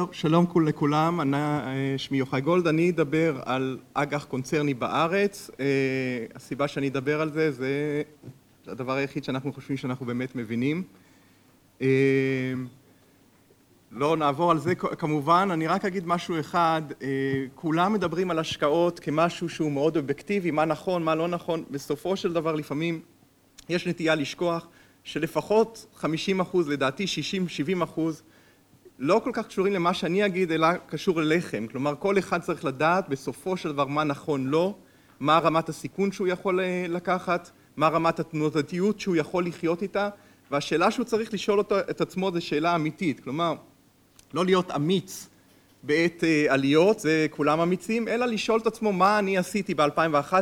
טוב, שלום לכולם, אני, שמי יוחאי גולד, אני אדבר על אג"ח קונצרני בארץ, הסיבה שאני אדבר על זה זה הדבר היחיד שאנחנו חושבים שאנחנו באמת מבינים. לא נעבור על זה כמובן, אני רק אגיד משהו אחד, כולם מדברים על השקעות כמשהו שהוא מאוד אובייקטיבי, מה נכון, מה לא נכון, בסופו של דבר לפעמים יש נטייה לשכוח שלפחות חמישים אחוז, לדעתי שישים שבעים אחוז, לא כל כך קשורים למה שאני אגיד, אלא קשור אליכם. כלומר, כל אחד צריך לדעת בסופו של דבר מה נכון לו, מה רמת הסיכון שהוא יכול לקחת, מה רמת התנודתיות שהוא יכול לחיות איתה, והשאלה שהוא צריך לשאול אותה את עצמו זו שאלה אמיתית. כלומר, לא להיות אמיץ בעת עליות, זה כולם אמיצים, אלא לשאול את עצמו מה אני עשיתי ב-2011,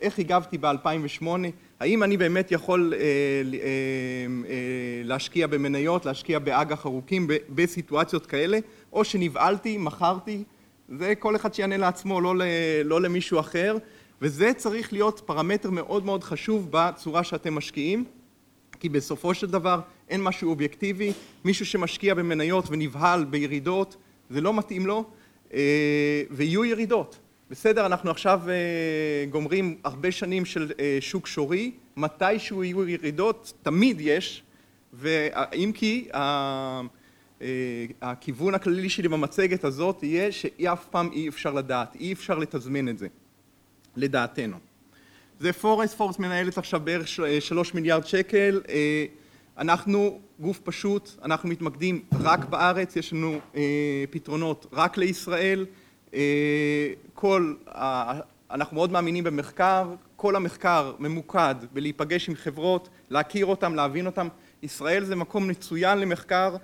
איך הגבתי ב-2008, האם אני באמת יכול להשקיע במניות, להשקיע באג"ח ארוכים בסיטואציות כאלה, או שנבהלתי, מכרתי, זה כל אחד שיענה לעצמו, לא למישהו אחר, וזה צריך להיות פרמטר מאוד מאוד חשוב בצורה שאתם משקיעים, כי בסופו של דבר אין משהו אובייקטיבי, מישהו שמשקיע במניות ונבהל בירידות, זה לא מתאים לו, ויהיו ירידות. בסדר, אנחנו עכשיו גומרים הרבה שנים של שוק שורי, מתישהו יהיו ירידות, תמיד יש, ואם כי הכיוון הכללי שלי במצגת הזאת יהיה שאף פעם אי אפשר לדעת, אי אפשר לתזמן את זה, לדעתנו. זה פורסט, פורסט מנהלת עכשיו בערך שלוש מיליארד שקל, אנחנו גוף פשוט, אנחנו מתמקדים רק בארץ, יש לנו פתרונות רק לישראל, כל, אנחנו מאוד מאמינים במחקר, כל המחקר ממוקד בלהיפגש עם חברות, להכיר אותם, להבין אותם, ישראל זה מקום מצוין למחקר,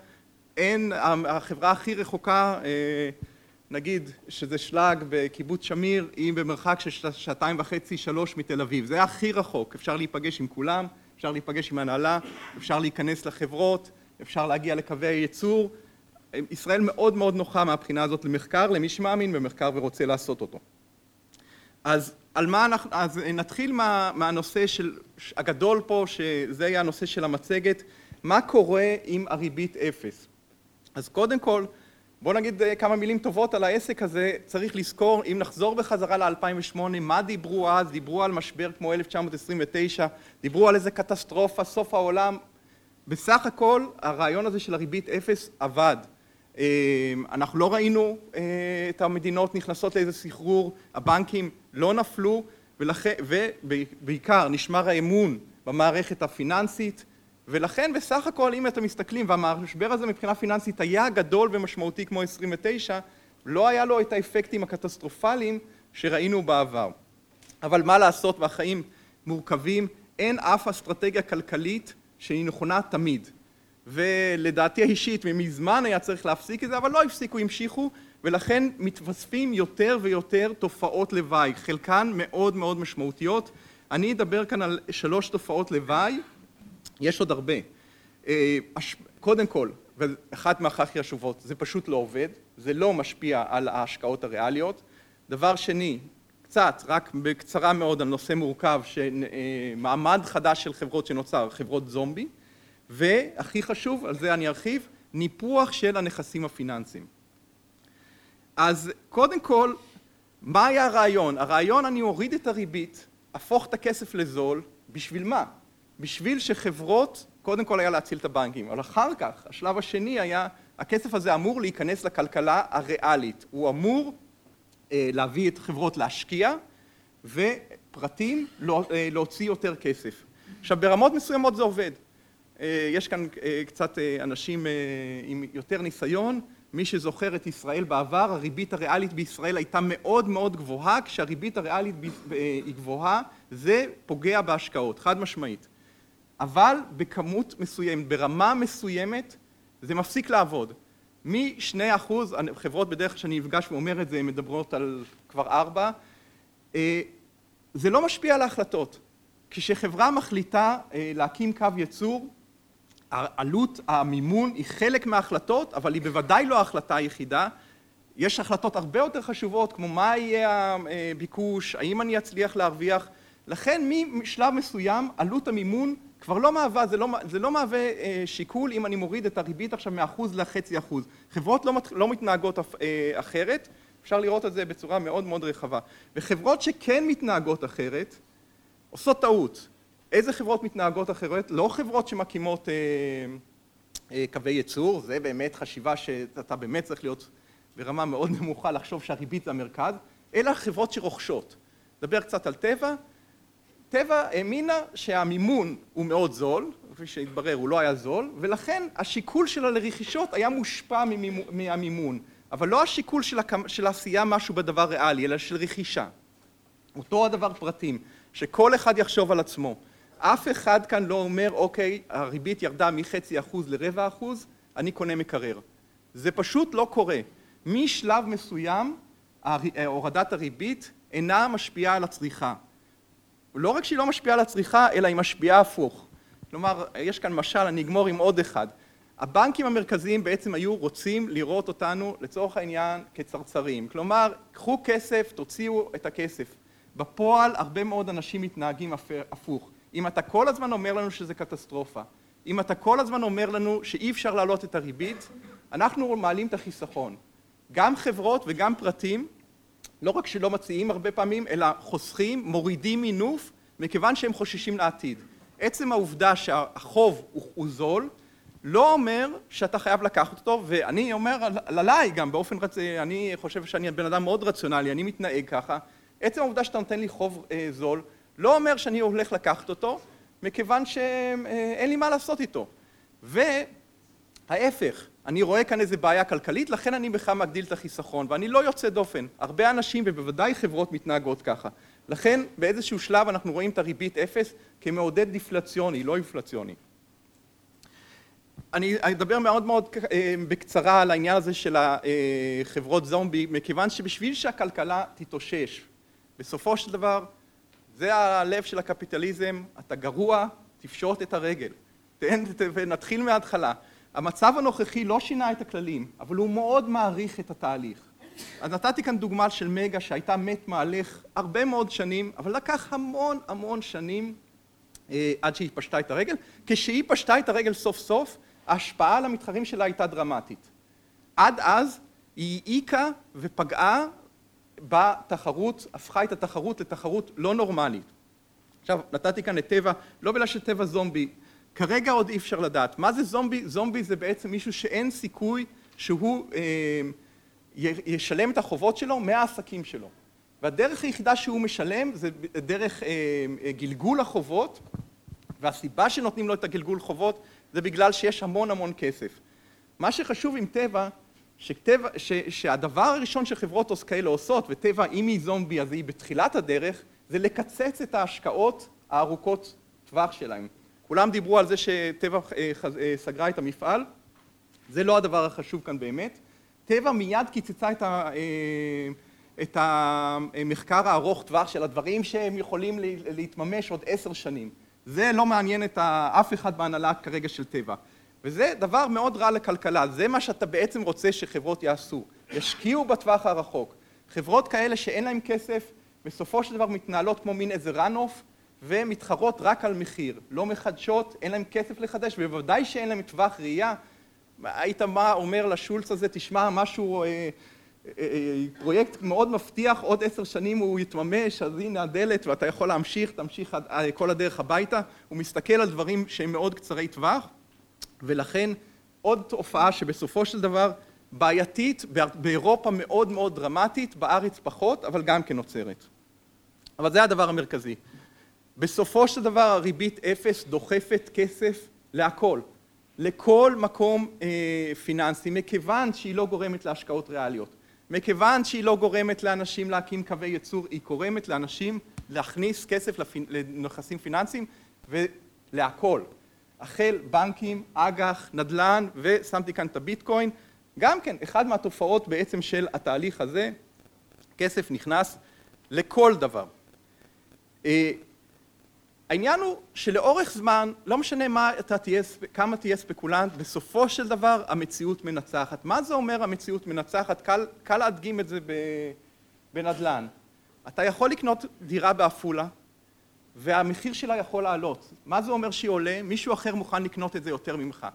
אין, החברה הכי רחוקה, נגיד שזה שלג בקיבוץ שמיר, היא במרחק של שעתיים וחצי שלוש מתל אביב, זה הכי רחוק, אפשר להיפגש עם כולם, אפשר להיפגש עם הנהלה, אפשר להיכנס לחברות, אפשר להגיע לקווי הייצור, ישראל מאוד מאוד נוחה מהבחינה הזאת למחקר, למי שמאמין במחקר ורוצה לעשות אותו. אז על מה אנחנו, אז נתחיל מהנושא של, הגדול פה, שזה יהיה הנושא של המצגת, מה קורה עם הריבית אפס. אז קודם כל, בואו נגיד כמה מילים טובות על העסק הזה, צריך לזכור, אם נחזור בחזרה ל-2008, מה דיברו אז? דיברו על משבר כמו 1929, דיברו על איזה קטסטרופה, סוף העולם, בסך הכל הרעיון הזה של הריבית אפס עבד. אנחנו לא ראינו את המדינות נכנסות לאיזה סחרור, הבנקים לא נפלו, ובעיקר נשמר האמון במערכת הפיננסית, ולכן בסך הכל אם אתם מסתכלים, והמשבר הזה מבחינה פיננסית היה גדול ומשמעותי כמו 29, לא היה לו את האפקטים הקטסטרופליים שראינו בעבר. אבל מה לעשות והחיים מורכבים, אין אף אסטרטגיה כלכלית שהיא נכונה תמיד. ולדעתי האישית מזמן היה צריך להפסיק את זה, אבל לא הפסיקו, המשיכו, ולכן מתווספים יותר ויותר תופעות לוואי, חלקן מאוד מאוד משמעותיות. אני אדבר כאן על שלוש תופעות לוואי, יש עוד הרבה. קודם כל, ואחת מהכי חשובות, זה פשוט לא עובד, זה לא משפיע על ההשקעות הריאליות. דבר שני, קצת, רק בקצרה מאוד על נושא מורכב, מעמד חדש של חברות שנוצר, חברות זומבי, והכי חשוב, על זה אני ארחיב, ניפוח של הנכסים הפיננסיים. אז קודם כל, מה היה הרעיון? הרעיון אני אוריד את הריבית, הפוך את הכסף לזול, בשביל מה? בשביל שחברות, קודם כל היה להציל את הבנקים, אבל אחר כך, השלב השני היה, הכסף הזה אמור להיכנס לכלכלה הריאלית, הוא אמור להביא את חברות להשקיע ופרטים להוציא יותר כסף. עכשיו ברמות מסוימות זה עובד, יש כאן קצת אנשים עם יותר ניסיון, מי שזוכר את ישראל בעבר, הריבית הריאלית בישראל הייתה מאוד מאוד גבוהה, כשהריבית הריאלית היא גבוהה זה פוגע בהשקעות, חד משמעית. אבל בכמות מסוימת, ברמה מסוימת, זה מפסיק לעבוד. משני אחוז, חברות בדרך כלל שאני נפגש ואומר את זה, הן מדברות על כבר ארבע, זה לא משפיע על ההחלטות. כשחברה מחליטה להקים קו ייצור, עלות המימון היא חלק מההחלטות, אבל היא בוודאי לא ההחלטה היחידה. יש החלטות הרבה יותר חשובות, כמו מה יהיה הביקוש, האם אני אצליח להרוויח, לכן משלב מסוים עלות המימון כבר לא מהווה, זה לא, זה לא מהווה אה, שיקול אם אני מוריד את הריבית עכשיו מאחוז לחצי אחוז. חברות לא, לא מתנהגות אה, אחרת, אפשר לראות את זה בצורה מאוד מאוד רחבה. וחברות שכן מתנהגות אחרת, עושות טעות. איזה חברות מתנהגות אחרת? לא חברות שמקימות אה, אה, קווי ייצור, זה באמת חשיבה שאתה באמת צריך להיות ברמה מאוד נמוכה לחשוב שהריבית זה המרכז, אלא חברות שרוכשות. נדבר קצת על טבע. טבע האמינה שהמימון הוא מאוד זול, כפי שהתברר הוא לא היה זול, ולכן השיקול שלה לרכישות היה מושפע מהמימון, אבל לא השיקול של, הקמ... של עשייה משהו בדבר ריאלי, אלא של רכישה. אותו הדבר פרטים, שכל אחד יחשוב על עצמו. אף אחד כאן לא אומר, אוקיי, הריבית ירדה מחצי אחוז לרבע אחוז, אני קונה מקרר. זה פשוט לא קורה. משלב מסוים הורדת הריבית אינה משפיעה על הצריכה. לא רק שהיא לא משפיעה על הצריכה, אלא היא משפיעה הפוך. כלומר, יש כאן משל, אני אגמור עם עוד אחד. הבנקים המרכזיים בעצם היו רוצים לראות אותנו, לצורך העניין, כצרצרים. כלומר, קחו כסף, תוציאו את הכסף. בפועל, הרבה מאוד אנשים מתנהגים הפוך. אם אתה כל הזמן אומר לנו שזה קטסטרופה, אם אתה כל הזמן אומר לנו שאי אפשר להעלות את הריבית, אנחנו מעלים את החיסכון. גם חברות וגם פרטים, לא רק שלא מציעים הרבה פעמים, אלא חוסכים, מורידים מינוף, מכיוון שהם חוששים לעתיד. עצם העובדה שהחוב הוא, זול, לא אומר שאתה חייב לקחת אותו, ואני אומר על, עליי גם באופן רצ... אני חושב שאני בן אדם מאוד רציונלי, אני מתנהג ככה. עצם העובדה שאתה נותן לי חוב אה, זול, לא אומר שאני הולך לקחת אותו, מכיוון שאין אה, לי מה לעשות איתו. וההפך, אני רואה כאן איזה בעיה כלכלית, לכן אני בכלל מגדיל את החיסכון, ואני לא יוצא דופן. הרבה אנשים, ובוודאי חברות, מתנהגות ככה. לכן באיזשהו שלב אנחנו רואים את הריבית אפס כמעודד דיפלציוני, לא אינפלציוני. אני אדבר מאוד מאוד אה, בקצרה על העניין הזה של החברות זומבי, מכיוון שבשביל שהכלכלה תתאושש, בסופו של דבר זה הלב של הקפיטליזם, אתה גרוע, תפשוט את הרגל. תן, ונתחיל מההתחלה. המצב הנוכחי לא שינה את הכללים, אבל הוא מאוד מעריך את התהליך. אז נתתי כאן דוגמה של מגה שהייתה מת מהלך הרבה מאוד שנים, אבל לקח המון המון שנים אה, עד שהיא פשטה את הרגל. כשהיא פשטה את הרגל סוף סוף, ההשפעה על המתחרים שלה הייתה דרמטית. עד אז היא העיקה ופגעה בתחרות, הפכה את התחרות לתחרות לא נורמלית. עכשיו, נתתי כאן את טבע, לא בגלל שטבע זומבי, כרגע עוד אי אפשר לדעת. מה זה זומבי? זומבי זה בעצם מישהו שאין סיכוי שהוא אה, ישלם את החובות שלו מהעסקים שלו. והדרך היחידה שהוא משלם זה דרך אה, אה, גלגול החובות, והסיבה שנותנים לו את הגלגול חובות זה בגלל שיש המון המון כסף. מה שחשוב עם טבע, שטבע, ש, שהדבר הראשון שחברות כאלה עושות, וטבע אם היא זומבי אז היא בתחילת הדרך, זה לקצץ את ההשקעות הארוכות טווח שלהם. כולם דיברו על זה שטבע אה, אה, סגרה את המפעל, זה לא הדבר החשוב כאן באמת. טבע מיד קיצצה את, ה, אה, את המחקר הארוך טווח של הדברים שהם יכולים להתממש עוד עשר שנים. זה לא מעניין את אף אחד בהנהלה כרגע של טבע. וזה דבר מאוד רע לכלכלה, זה מה שאתה בעצם רוצה שחברות יעשו, ישקיעו בטווח הרחוק. חברות כאלה שאין להן כסף, בסופו של דבר מתנהלות כמו מין איזה run-off, ומתחרות רק על מחיר, לא מחדשות, אין להם כסף לחדש, ובוודאי שאין להם טווח ראייה. היית מה אומר לשולץ הזה, תשמע, משהו, אה, אה, אה, פרויקט מאוד מבטיח, עוד עשר שנים הוא יתממש, אז הנה הדלת ואתה יכול להמשיך, תמשיך עד, כל הדרך הביתה. הוא מסתכל על דברים שהם מאוד קצרי טווח, ולכן עוד תופעה שבסופו של דבר בעייתית, באירופה מאוד מאוד דרמטית, בארץ פחות, אבל גם כן נוצרת. אבל זה הדבר המרכזי. בסופו של דבר הריבית אפס דוחפת כסף להכל, לכל מקום אה, פיננסי, מכיוון שהיא לא גורמת להשקעות ריאליות, מכיוון שהיא לא גורמת לאנשים להקים קווי ייצור, היא גורמת לאנשים להכניס כסף לנכסים פיננסיים ולהכל, החל בנקים, אג"ח, נדל"ן ושמתי כאן את הביטקוין, גם כן אחד מהתופעות בעצם של התהליך הזה, כסף נכנס לכל דבר. אה, העניין הוא שלאורך זמן, לא משנה מה אתה תהיה, כמה תהיה ספקולנט, בסופו של דבר המציאות מנצחת. מה זה אומר המציאות מנצחת? קל, קל להדגים את זה בנדל"ן. אתה יכול לקנות דירה בעפולה, והמחיר שלה יכול לעלות. מה זה אומר שהיא עולה? מישהו אחר מוכן לקנות את זה יותר ממך.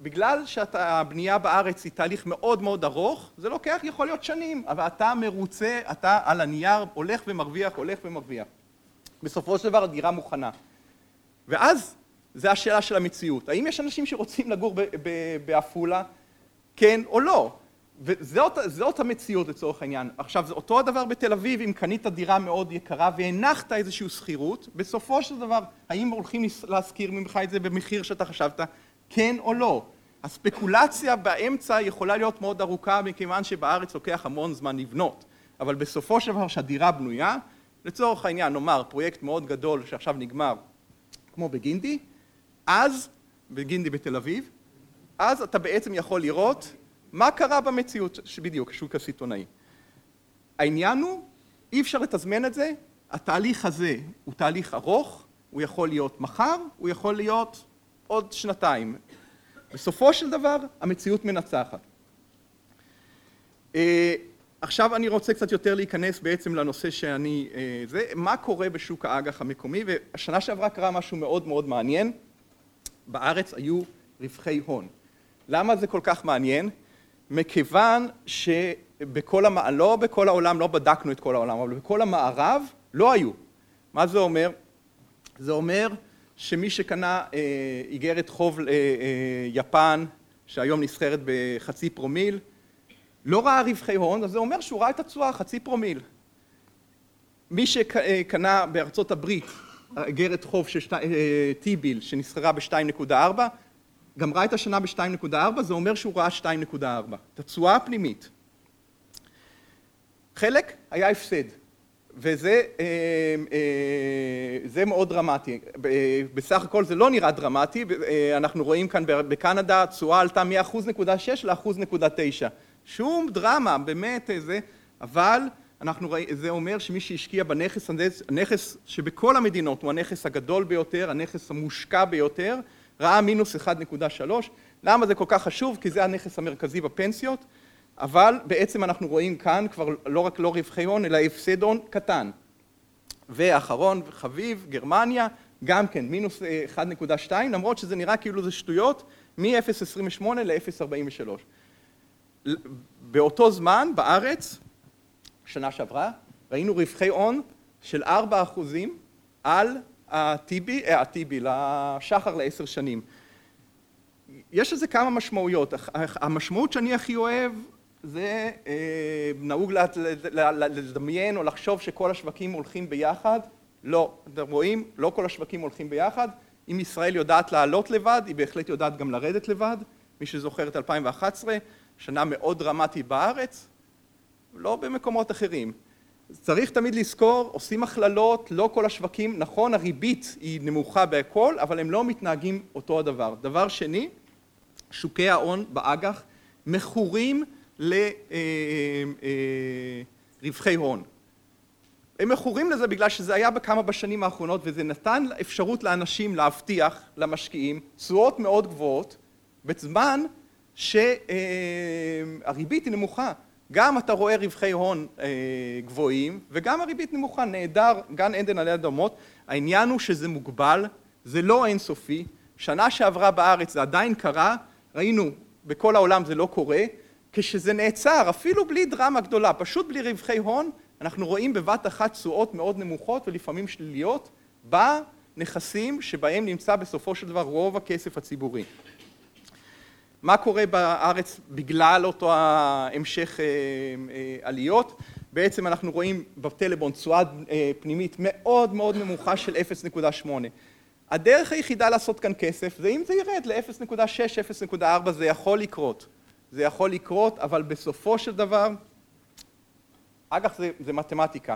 בגלל שהבנייה בארץ היא תהליך מאוד מאוד ארוך, זה לוקח יכול להיות שנים, אבל אתה מרוצה, אתה על הנייר הולך ומרוויח, הולך ומרוויח. בסופו של דבר הדירה מוכנה. ואז זה השאלה של המציאות. האם יש אנשים שרוצים לגור בעפולה? כן או לא? וזאת המציאות לצורך העניין. עכשיו, זה אותו הדבר בתל אביב, אם קנית דירה מאוד יקרה והנחת איזושהי שכירות, בסופו של דבר, האם הולכים להשכיר ממך את זה במחיר שאתה חשבת? כן או לא. הספקולציה באמצע יכולה להיות מאוד ארוכה מכיוון שבארץ לוקח המון זמן לבנות, אבל בסופו של דבר שהדירה בנויה, לצורך העניין נאמר פרויקט מאוד גדול שעכשיו נגמר כמו בגינדי, אז, בגינדי בתל אביב, אז אתה בעצם יכול לראות מה קרה במציאות, בדיוק, השוק הסיטונאי. העניין הוא, אי אפשר לתזמן את זה, התהליך הזה הוא תהליך ארוך, הוא יכול להיות מחר, הוא יכול להיות עוד שנתיים. בסופו של דבר המציאות מנצחת. אה, עכשיו אני רוצה קצת יותר להיכנס בעצם לנושא שאני... אה, זה, מה קורה בשוק האג"ח המקומי, והשנה שעברה קרה משהו מאוד מאוד מעניין, בארץ היו רווחי הון. למה זה כל כך מעניין? מכיוון שבכל המ... לא בכל העולם, לא בדקנו את כל העולם, אבל בכל המערב לא היו. מה זה אומר? זה אומר שמי שקנה אה, איגרת חוב ליפן, אה, שהיום נסחרת בחצי פרומיל, לא ראה רווחי הון, אז זה אומר שהוא ראה את התשואה, חצי פרומיל. מי שקנה בארצות הברית איגרת חוב של טיביל שנסחרה ב-2.4, גם ראה את השנה ב-2.4, זה אומר שהוא ראה 2.4, את התשואה הפנימית. חלק היה הפסד. וזה אה, אה, מאוד דרמטי. בסך הכל זה לא נראה דרמטי, אה, אנחנו רואים כאן בקנדה התשואה עלתה מ-1.6 ל-1.9. שום דרמה, באמת זה, אבל אנחנו זה אומר שמי שהשקיע בנכס, הנכס שבכל המדינות הוא הנכס הגדול ביותר, הנכס המושקע ביותר, ראה מינוס 1.3. למה זה כל כך חשוב? כי זה הנכס המרכזי בפנסיות. אבל בעצם אנחנו רואים כאן כבר לא רק לא רווחי הון, אלא הפסד הון קטן. ואחרון חביב, גרמניה, גם כן, מינוס 1.2, למרות שזה נראה כאילו זה שטויות, מ-0.28 ל-0.43. באותו זמן, בארץ, שנה שעברה, ראינו רווחי הון של 4 אחוזים על הטיבי, אה, הטיבי, לשחר לעשר שנים. יש לזה כמה משמעויות. המשמעות שאני הכי אוהב זה אה, נהוג לדמיין או לחשוב שכל השווקים הולכים ביחד, לא, אתם רואים, לא כל השווקים הולכים ביחד, אם ישראל יודעת לעלות לבד, היא בהחלט יודעת גם לרדת לבד, מי שזוכר את 2011, שנה מאוד דרמטית בארץ, לא במקומות אחרים. צריך תמיד לזכור, עושים הכללות, לא כל השווקים, נכון הריבית היא נמוכה בהכל, אבל הם לא מתנהגים אותו הדבר. דבר שני, שוקי ההון באג"ח מכורים לרווחי הון. הם מכורים לזה בגלל שזה היה בכמה בשנים האחרונות וזה נתן אפשרות לאנשים להבטיח למשקיעים תשואות מאוד גבוהות בזמן שהריבית היא נמוכה. גם אתה רואה רווחי הון גבוהים וגם הריבית נמוכה, נהדר, גן עדן עלי אדמות. העניין הוא שזה מוגבל, זה לא אינסופי. שנה שעברה בארץ זה עדיין קרה, ראינו בכל העולם זה לא קורה, כשזה נעצר, אפילו בלי דרמה גדולה, פשוט בלי רווחי הון, אנחנו רואים בבת אחת תשואות מאוד נמוכות ולפעמים שליליות בנכסים שבהם נמצא בסופו של דבר רוב הכסף הציבורי. מה קורה בארץ בגלל אותו המשך אה, אה, עליות? בעצם אנחנו רואים בטלבון תשואה אה, פנימית מאוד מאוד נמוכה של 0.8. הדרך היחידה לעשות כאן כסף זה אם זה ירד ל-0.6, 0.4 זה יכול לקרות. זה יכול לקרות, אבל בסופו של דבר, אג"ח זה, זה מתמטיקה.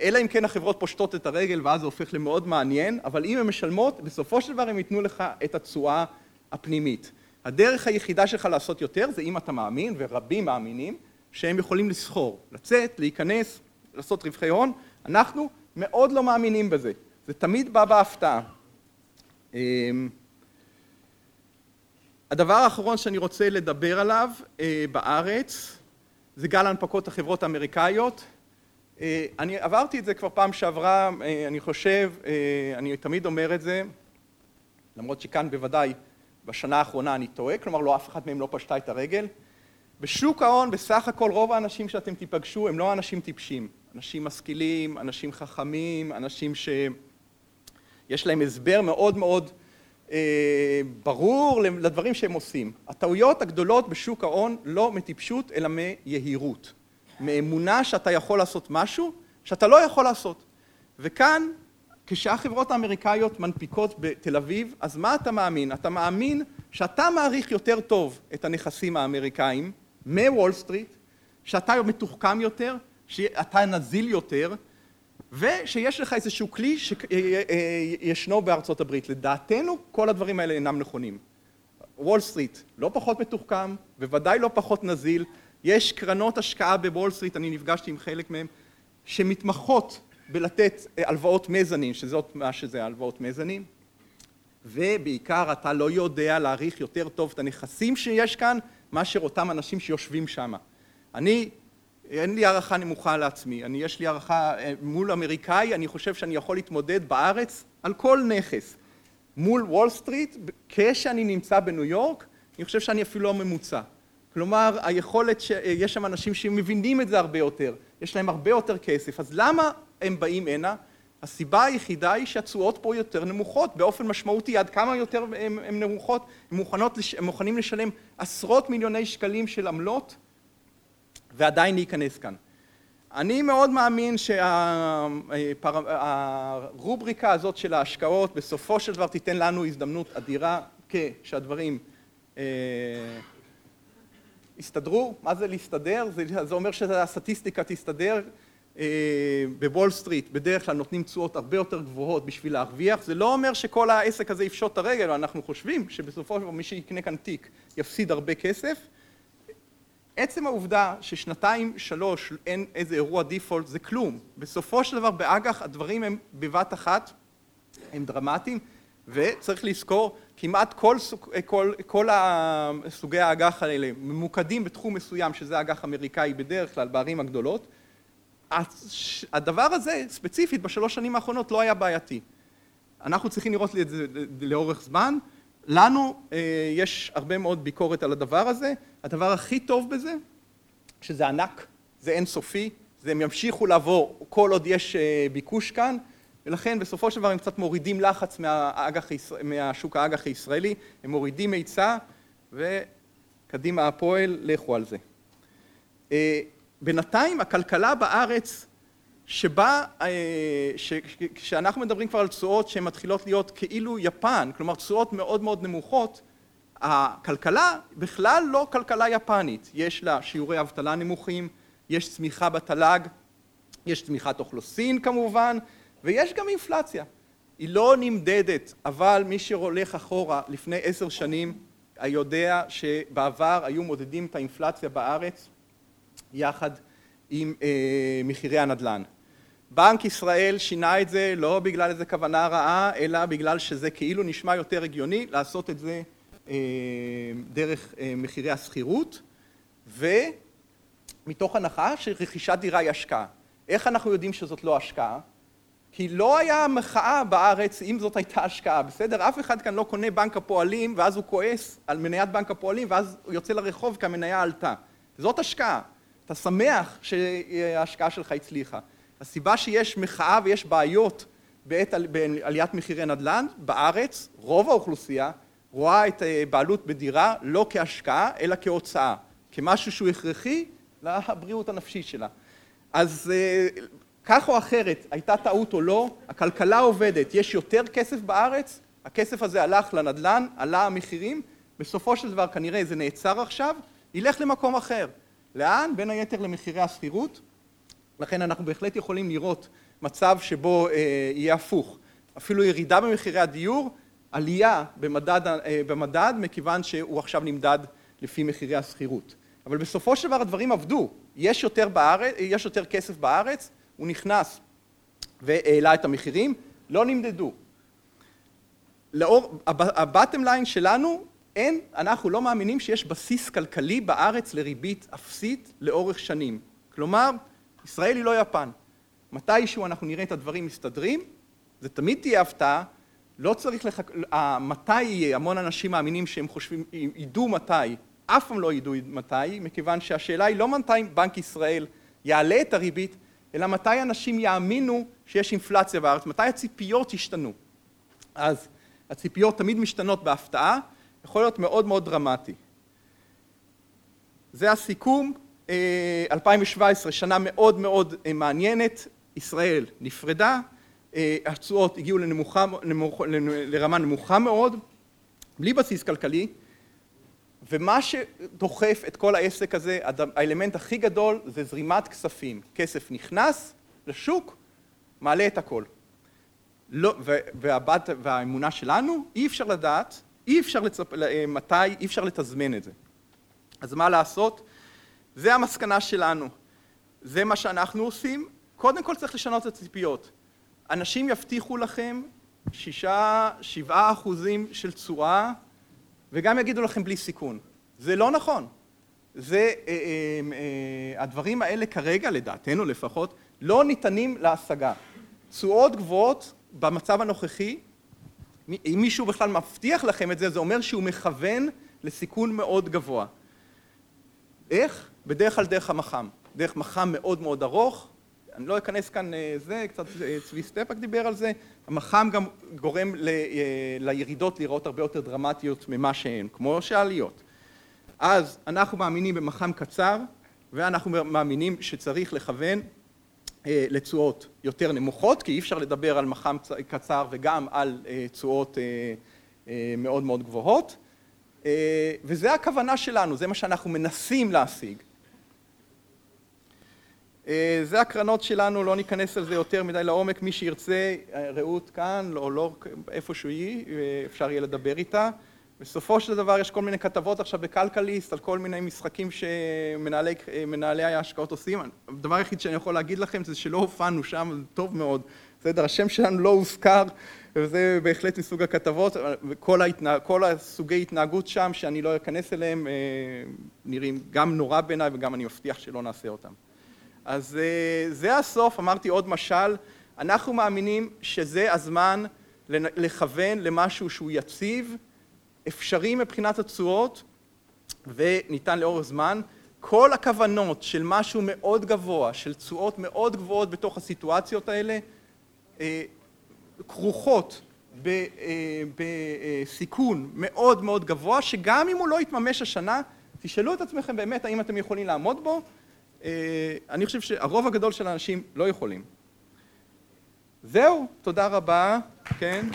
אלא אם כן החברות פושטות את הרגל ואז זה הופך למאוד מעניין, אבל אם הן משלמות, בסופו של דבר הן ייתנו לך את התשואה הפנימית. הדרך היחידה שלך לעשות יותר זה אם אתה מאמין, ורבים מאמינים, שהם יכולים לסחור, לצאת, להיכנס, לעשות רווחי הון. אנחנו מאוד לא מאמינים בזה. זה תמיד בא בהפתעה. אמ, הדבר האחרון שאני רוצה לדבר עליו אה, בארץ זה גל הנפקות החברות האמריקאיות. אני עברתי את זה כבר פעם שעברה, אני חושב, אני תמיד אומר את זה, למרות שכאן בוודאי בשנה האחרונה אני טועה, כלומר לא אף אחד מהם לא פשטה את הרגל. בשוק ההון בסך הכל רוב האנשים שאתם תיפגשו הם לא אנשים טיפשים, אנשים משכילים, אנשים חכמים, אנשים שיש להם הסבר מאוד מאוד אה, ברור לדברים שהם עושים. הטעויות הגדולות בשוק ההון לא מטיפשות אלא מיהירות, מאמונה שאתה יכול לעשות משהו שאתה לא יכול לעשות. וכאן כשהחברות האמריקאיות מנפיקות בתל אביב, אז מה אתה מאמין? אתה מאמין שאתה מעריך יותר טוב את הנכסים האמריקאים מוול סטריט, שאתה מתוחכם יותר, שאתה נזיל יותר, ושיש לך איזשהו כלי שאיננו בארצות הברית. לדעתנו כל הדברים האלה אינם נכונים. וול סטריט לא פחות מתוחכם, בוודאי לא פחות נזיל, יש קרנות השקעה בוול סטריט, אני נפגשתי עם חלק מהם, שמתמחות בלתת אה, הלוואות מזנין, שזאת מה שזה הלוואות מזנין, ובעיקר אתה לא יודע להעריך יותר טוב את הנכסים שיש כאן מאשר אותם אנשים שיושבים שם. אני, אין לי הערכה נמוכה לעצמי, אני יש לי הערכה אה, מול אמריקאי, אני חושב שאני יכול להתמודד בארץ על כל נכס. מול וול סטריט, כשאני נמצא בניו יורק, אני חושב שאני אפילו לא ממוצע. כלומר, היכולת, ש... יש שם אנשים שמבינים את זה הרבה יותר, יש להם הרבה יותר כסף, אז למה הם באים הנה? הסיבה היחידה היא שהתשואות פה יותר נמוכות באופן משמעותי, עד כמה יותר נמוכות? הם, מוכנות, הם מוכנים לשלם עשרות מיליוני שקלים של עמלות ועדיין להיכנס כאן. אני מאוד מאמין שהרובריקה הזאת של ההשקעות בסופו של דבר תיתן לנו הזדמנות אדירה כשהדברים אה, יסתדרו, מה זה להסתדר? זה, זה אומר שהסטטיסטיקה תסתדר בוול סטריט בדרך כלל נותנים תשואות הרבה יותר גבוהות בשביל להרוויח, זה לא אומר שכל העסק הזה יפשוט את הרגל, אנחנו חושבים שבסופו של דבר מי שיקנה כאן תיק יפסיד הרבה כסף. עצם העובדה ששנתיים שלוש אין איזה אירוע default זה כלום, בסופו של דבר באג"ח הדברים הם בבת אחת הם דרמטיים וצריך לזכור כמעט כל, סוג, כל, כל סוגי האג"ח האלה ממוקדים בתחום מסוים שזה אג"ח אמריקאי בדרך כלל בערים הגדולות הדבר הזה ספציפית בשלוש שנים האחרונות לא היה בעייתי. אנחנו צריכים לראות את זה לאורך זמן, לנו אה, יש הרבה מאוד ביקורת על הדבר הזה, הדבר הכי טוב בזה שזה ענק, זה אינסופי, הם ימשיכו לעבור כל עוד יש אה, ביקוש כאן ולכן בסופו של דבר הם קצת מורידים לחץ מהאגח, מהשוק האג"ח הישראלי, הם מורידים היצע וקדימה הפועל, לכו על זה. אה, בינתיים הכלכלה בארץ שבה, כשאנחנו מדברים כבר על תשואות שהן מתחילות להיות כאילו יפן, כלומר תשואות מאוד מאוד נמוכות, הכלכלה בכלל לא כלכלה יפנית, יש לה שיעורי אבטלה נמוכים, יש צמיחה בתל"ג, יש צמיחת אוכלוסין כמובן, ויש גם אינפלציה. היא לא נמדדת, אבל מי שהולך אחורה לפני עשר שנים, יודע שבעבר היו מודדים את האינפלציה בארץ יחד עם אה, מחירי הנדל"ן. בנק ישראל שינה את זה לא בגלל איזה כוונה רעה, אלא בגלל שזה כאילו נשמע יותר הגיוני לעשות את זה אה, דרך אה, מחירי השכירות, ומתוך הנחה שרכישת דירה היא השקעה. איך אנחנו יודעים שזאת לא השקעה? כי לא היה מחאה בארץ אם זאת הייתה השקעה, בסדר? אף אחד כאן לא קונה בנק הפועלים ואז הוא כועס על מניית בנק הפועלים ואז הוא יוצא לרחוב כי המניה עלתה. זאת השקעה. אתה שמח שההשקעה שלך הצליחה. הסיבה שיש מחאה ויש בעיות בעת עליית מחירי נדל"ן בארץ, רוב האוכלוסייה רואה את הבעלות בדירה לא כהשקעה אלא כהוצאה, כמשהו שהוא הכרחי לבריאות הנפשית שלה. אז אה, כך או אחרת, הייתה טעות או לא, הכלכלה עובדת, יש יותר כסף בארץ, הכסף הזה הלך לנדל"ן, עלה המחירים, בסופו של דבר כנראה זה נעצר עכשיו, ילך למקום אחר. לאן? בין היתר למחירי השכירות, לכן אנחנו בהחלט יכולים לראות מצב שבו אה, יהיה הפוך, אפילו ירידה במחירי הדיור, עלייה במדד, אה, במדד מכיוון שהוא עכשיו נמדד לפי מחירי השכירות. אבל בסופו של דבר הדברים עבדו, יש יותר, בארץ, יש יותר כסף בארץ, הוא נכנס והעלה את המחירים, לא נמדדו. לאור, הבטם ליין שלנו, אין, אנחנו לא מאמינים שיש בסיס כלכלי בארץ לריבית אפסית לאורך שנים. כלומר, ישראל היא לא יפן. מתישהו אנחנו נראה את הדברים מסתדרים, זה תמיד תהיה הפתעה, לא צריך לחכות, מתי יהיה, המון אנשים מאמינים שהם חושבים, ידעו מתי, אף פעם לא ידעו מתי, מכיוון שהשאלה היא לא מתי בנק ישראל יעלה את הריבית, אלא מתי אנשים יאמינו שיש אינפלציה בארץ, מתי הציפיות ישתנו. אז הציפיות תמיד משתנות בהפתעה, יכול להיות מאוד מאוד דרמטי. זה הסיכום, 2017 שנה מאוד מאוד מעניינת, ישראל נפרדה, התשואות הגיעו לנמוכה, לרמה נמוכה מאוד, בלי בסיס כלכלי, ומה שדוחף את כל העסק הזה, האלמנט הכי גדול זה זרימת כספים, כסף נכנס לשוק, מעלה את הכל. לא, והבת, והאמונה שלנו, אי אפשר לדעת, אי אפשר לצפ... מתי, אי אפשר לתזמן את זה. אז מה לעשות? זה המסקנה שלנו, זה מה שאנחנו עושים, קודם כל צריך לשנות את הציפיות. אנשים יבטיחו לכם שישה, שבעה אחוזים של תשואה וגם יגידו לכם בלי סיכון. זה לא נכון. זה, אה, אה, אה, הדברים האלה כרגע, לדעתנו לפחות, לא ניתנים להשגה. תשואות גבוהות במצב הנוכחי, אם מישהו בכלל מבטיח לכם את זה, זה אומר שהוא מכוון לסיכון מאוד גבוה. איך? בדרך כלל דרך המח"מ. דרך מח"מ מאוד מאוד ארוך, אני לא אכנס כאן זה, קצת צבי סטפאק דיבר על זה, המח"מ גם גורם ל, לירידות לראות הרבה יותר דרמטיות ממה שהן, כמו שהעליות. אז אנחנו מאמינים במח"מ קצר, ואנחנו מאמינים שצריך לכוון לתשואות יותר נמוכות, כי אי אפשר לדבר על מח"מ קצר וגם על תשואות מאוד מאוד גבוהות, וזה הכוונה שלנו, זה מה שאנחנו מנסים להשיג. זה הקרנות שלנו, לא ניכנס על זה יותר מדי לעומק, מי שירצה, רעות כאן, או לא איפשהו היא, אפשר יהיה לדבר איתה. בסופו של דבר יש כל מיני כתבות עכשיו בכלכליסט על כל מיני משחקים שמנהלי ההשקעות עושים. הדבר היחיד שאני יכול להגיד לכם זה שלא הופענו שם, זה טוב מאוד. בסדר, השם שלנו לא הוזכר, וזה בהחלט מסוג הכתבות, וכל ההתנה... הסוגי התנהגות שם, שאני לא אכנס אליהם, נראים גם נורא בעיניי וגם אני מבטיח שלא נעשה אותם. אז זה הסוף, אמרתי עוד משל, אנחנו מאמינים שזה הזמן לכוון למשהו שהוא יציב, אפשרי מבחינת התשואות וניתן לאורך זמן. כל הכוונות של משהו מאוד גבוה, של תשואות מאוד גבוהות בתוך הסיטואציות האלה, כרוכות בסיכון מאוד מאוד גבוה, שגם אם הוא לא יתממש השנה, תשאלו את עצמכם באמת האם אתם יכולים לעמוד בו, אני חושב שהרוב הגדול של האנשים לא יכולים. זהו, תודה רבה, כן.